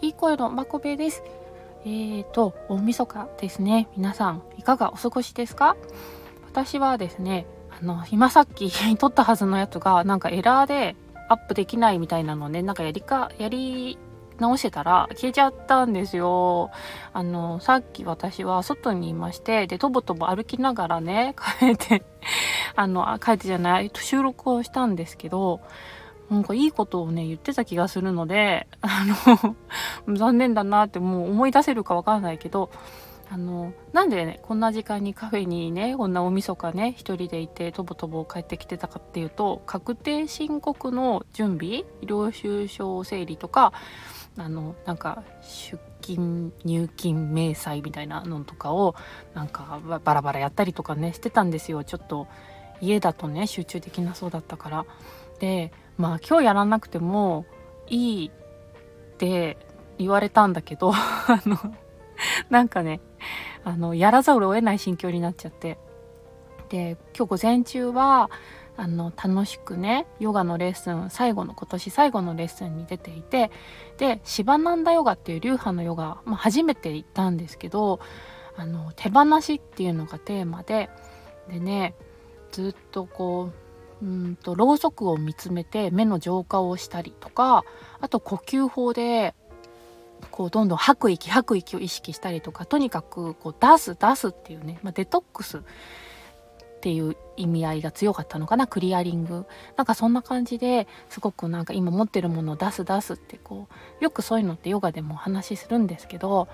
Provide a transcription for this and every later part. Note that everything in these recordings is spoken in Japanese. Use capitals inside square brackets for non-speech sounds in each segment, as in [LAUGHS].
いい声のまこべです。えーと、大晦日ですね。皆さん、いかがお過ごしですか？私はですね、あの、今さっき [LAUGHS] 撮ったはずのやつが、なんかエラーでアップできないみたいなのね、なんかやりか、やり直してたら消えちゃったんですよ。あの、さっき私は外にいまして、で、とぼとぼ歩きながらね、帰って、あの、帰ってじゃない、収録をしたんですけど、なんかいいことをね、言ってた気がするので、あの [LAUGHS] 残念だなってもう思い出せるかわかんないけど、あの、なんでね、こんな時間にカフェにね、こんな大晦日ね、一人でいて、とぼとぼ帰ってきてたかっていうと、確定申告の準備、領収書整理とか、あの、なんか、出金、入金、明細みたいなのとかを、なんか、バラバラやったりとかね、してたんですよ。ちょっと、家だとね、集中できなそうだったから。で、まあ今日やらなくてもいいって言われたんだけど [LAUGHS] あのなんかねあのやらざるを得ない心境になっちゃって。で今日午前中はあの楽しくねヨガのレッスン最後の今年最後のレッスンに出ていてでシバナンダヨガっていう流派のヨガ、まあ、初めて行ったんですけどあの手放しっていうのがテーマででねずっとこううんとろうそくを見つめて目の浄化をしたりとかあと呼吸法でこうどんどん吐く息吐く息を意識したりとかとにかくこう出す出すっていうね、まあ、デトックスっていう意味合いが強かったのかなクリアリング。なんかそんな感じですごくなんか今持ってるものを出す出すってこうよくそういうのってヨガでもお話しするんですけど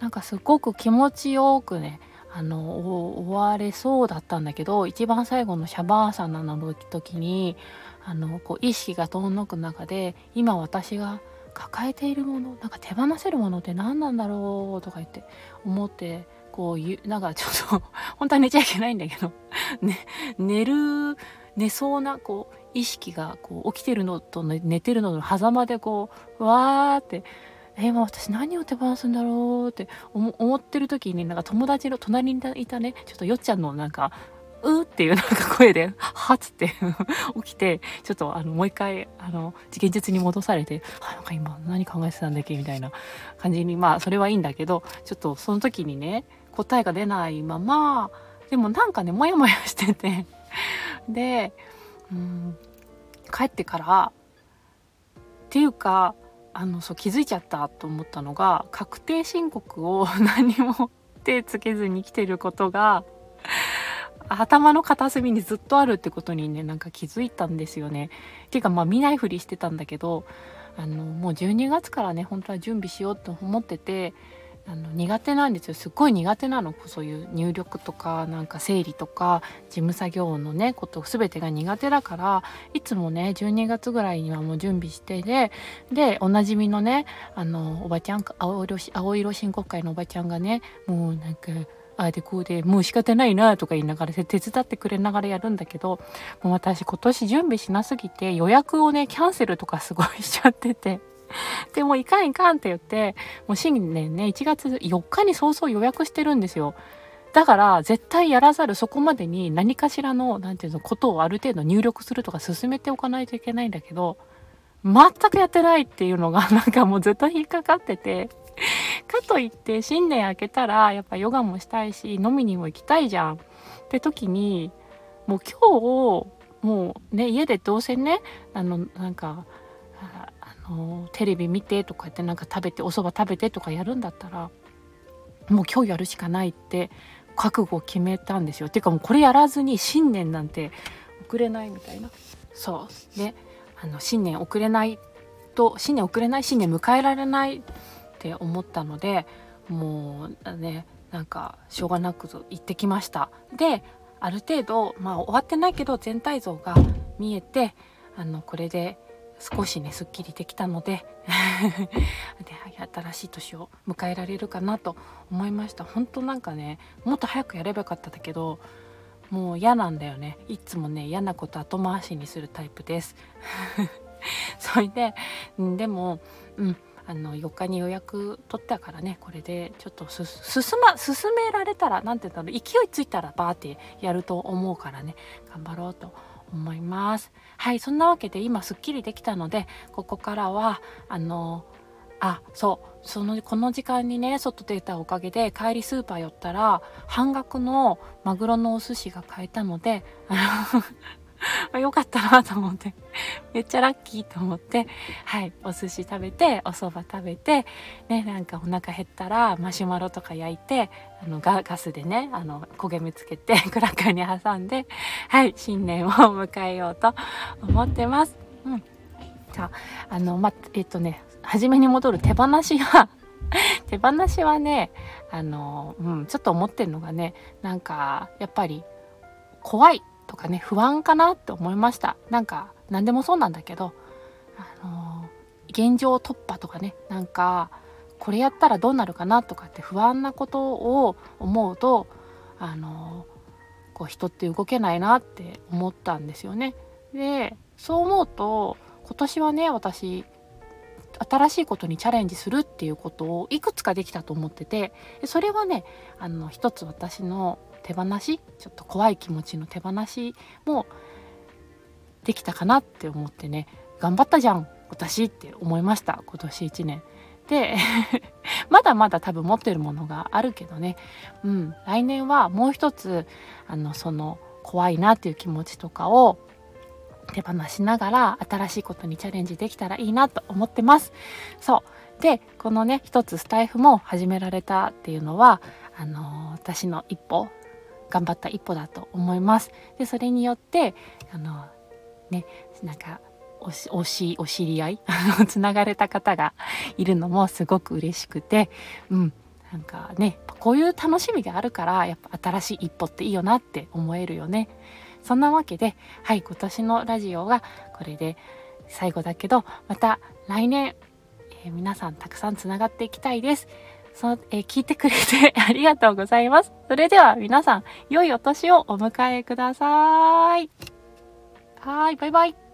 なんかすごく気持ちよくねあの終われそうだったんだけど一番最後のシャバーサナの時にあのこう意識が遠のく中で今私が抱えているものなんか手放せるものって何なんだろうとか言って思ってこうなんかちょっと [LAUGHS] 本当は寝ちゃいけないんだけど、[LAUGHS] ね、寝る寝そうなこう意識がこう起きてるのと寝てるのの狭間でこうわーってえ今私何を手放すんだろうって思ってる時になんか友達の隣にいたねちょっとよっちゃんのなんかうっていうなんか声で、はっつって [LAUGHS] 起きて、ちょっとあの、もう一回、あの、現実に戻されて、あ、なんか今何考えてたんだっけみたいな感じに、まあ、それはいいんだけど、ちょっとその時にね、答えが出ないまま、でもなんかね、もやもやしててで、うん、帰ってから、っていうか、あのそう気づいちゃったと思ったのが確定申告を [LAUGHS] 何も手つけずに来てることが頭の片隅にずっとあるってことにねなんか気づいたんですよね。っていうかまあ見ないふりしてたんだけどあのもう12月からね本当は準備しようと思っててあの苦手なんですよすっごい苦手なのそういう入力とかなんか整理とか事務作業のねこと全てが苦手だからいつもね12月ぐらいにはもう準備してででおなじみのねあのおばちゃん青色青色申告会のおばちゃんがねもうなんかああでこうでもう仕方ないなとか言いながら手伝ってくれながらやるんだけどもう私今年準備しなすぎて予約をねキャンセルとかすごいしちゃってて。[LAUGHS] でもいかんいかんって言って、もう新年ね、1月4日に早々予約してるんですよ。だから絶対やらざるそこまでに何かしらの、何て言うの、ことをある程度入力するとか進めておかないといけないんだけど、全くやってないっていうのが [LAUGHS] なんかもうずっと引っかかってて、かといって新年明けたらやっぱヨガもしたいし飲みにも行きたいじゃんって時にもう今日もうね家でどうせねあのなんかテレビ見てとか言ってなんか食べてお蕎麦食べてとかやるんだったらもう今日やるしかないって覚悟を決めたんですよ。っていうかもうこれやらずに新年なんて遅れないみたいな。そうであの新年遅れないと新年遅れない新年迎えられないって思ったのでもうねなんかしょうがなく行ってきました。である程度まあ終わってないけど全体像が見えてあのこれで少しねすっきりできたので [LAUGHS] で新しい年を迎えられるかなと思いました。本当なんかねもっと早くやればよかったんだけどもう嫌なんだよね。いつもね嫌なこと後回しにするタイプです。[LAUGHS] それででもうんあの4日に予約取ったからねこれでちょっと進ま進められたら何て言うんだろう勢いついたらバーってやると思うからね頑張ろうと思います。はい、そんなわけで今すっきりできたので、ここからは、あの、あそうそのこの時間にね外出たおかげで帰りスーパー寄ったら半額のマグロのお寿司が買えたのであのまあ、よかったなと思って、[LAUGHS] めっちゃラッキーと思って、はい、お寿司食べて、お蕎麦食べて、ね、なんかお腹減ったらマシュマロとか焼いて、あのガ、ガスでね、あの、焦げ目つけて、[LAUGHS] クラッカーに挟んで、はい、新年を迎えようと思ってます。うん。じゃあ、あの、ま、えっとね、初めに戻る手放しは [LAUGHS] 手放しはね、あの、うん、ちょっと思ってるのがね、なんか、やっぱり、怖い。とかね不安かなって思いましたなんか何でもそうなんだけどあのー、現状突破とかねなんかこれやったらどうなるかなとかって不安なことを思うとあのー、こう人って動けないなって思ったんですよね。でそう思うと今年はね私新しいことにチャレンジするっていうことをいくつかできたと思っててそれはねあの一つ私の手放しちょっと怖い気持ちの手放しもできたかなって思ってね頑張ったじゃん私って思いました今年1年。で [LAUGHS] まだまだ多分持ってるものがあるけどね、うん、来年はもう一つあのその怖いなっていう気持ちとかを手放しながら新しいことにチャレンジできたらいいなと思ってます。そうでこのね一つスタイフも始められたっていうのはあの私の一歩頑張った一歩だと思います。でそれによってあのねなんかおしおしお知り合い [LAUGHS] つながれた方がいるのもすごく嬉しくてうんなんかねこういう楽しみがあるからやっぱ新しい一歩っていいよなって思えるよね。そんなわけではい今年のラジオはこれで最後だけどまた来年、えー、皆さんたくさんつながっていきたいです。そえ、聞いてくれて [LAUGHS] ありがとうございます。それでは皆さん、良いお年をお迎えください。はい、バイバイ。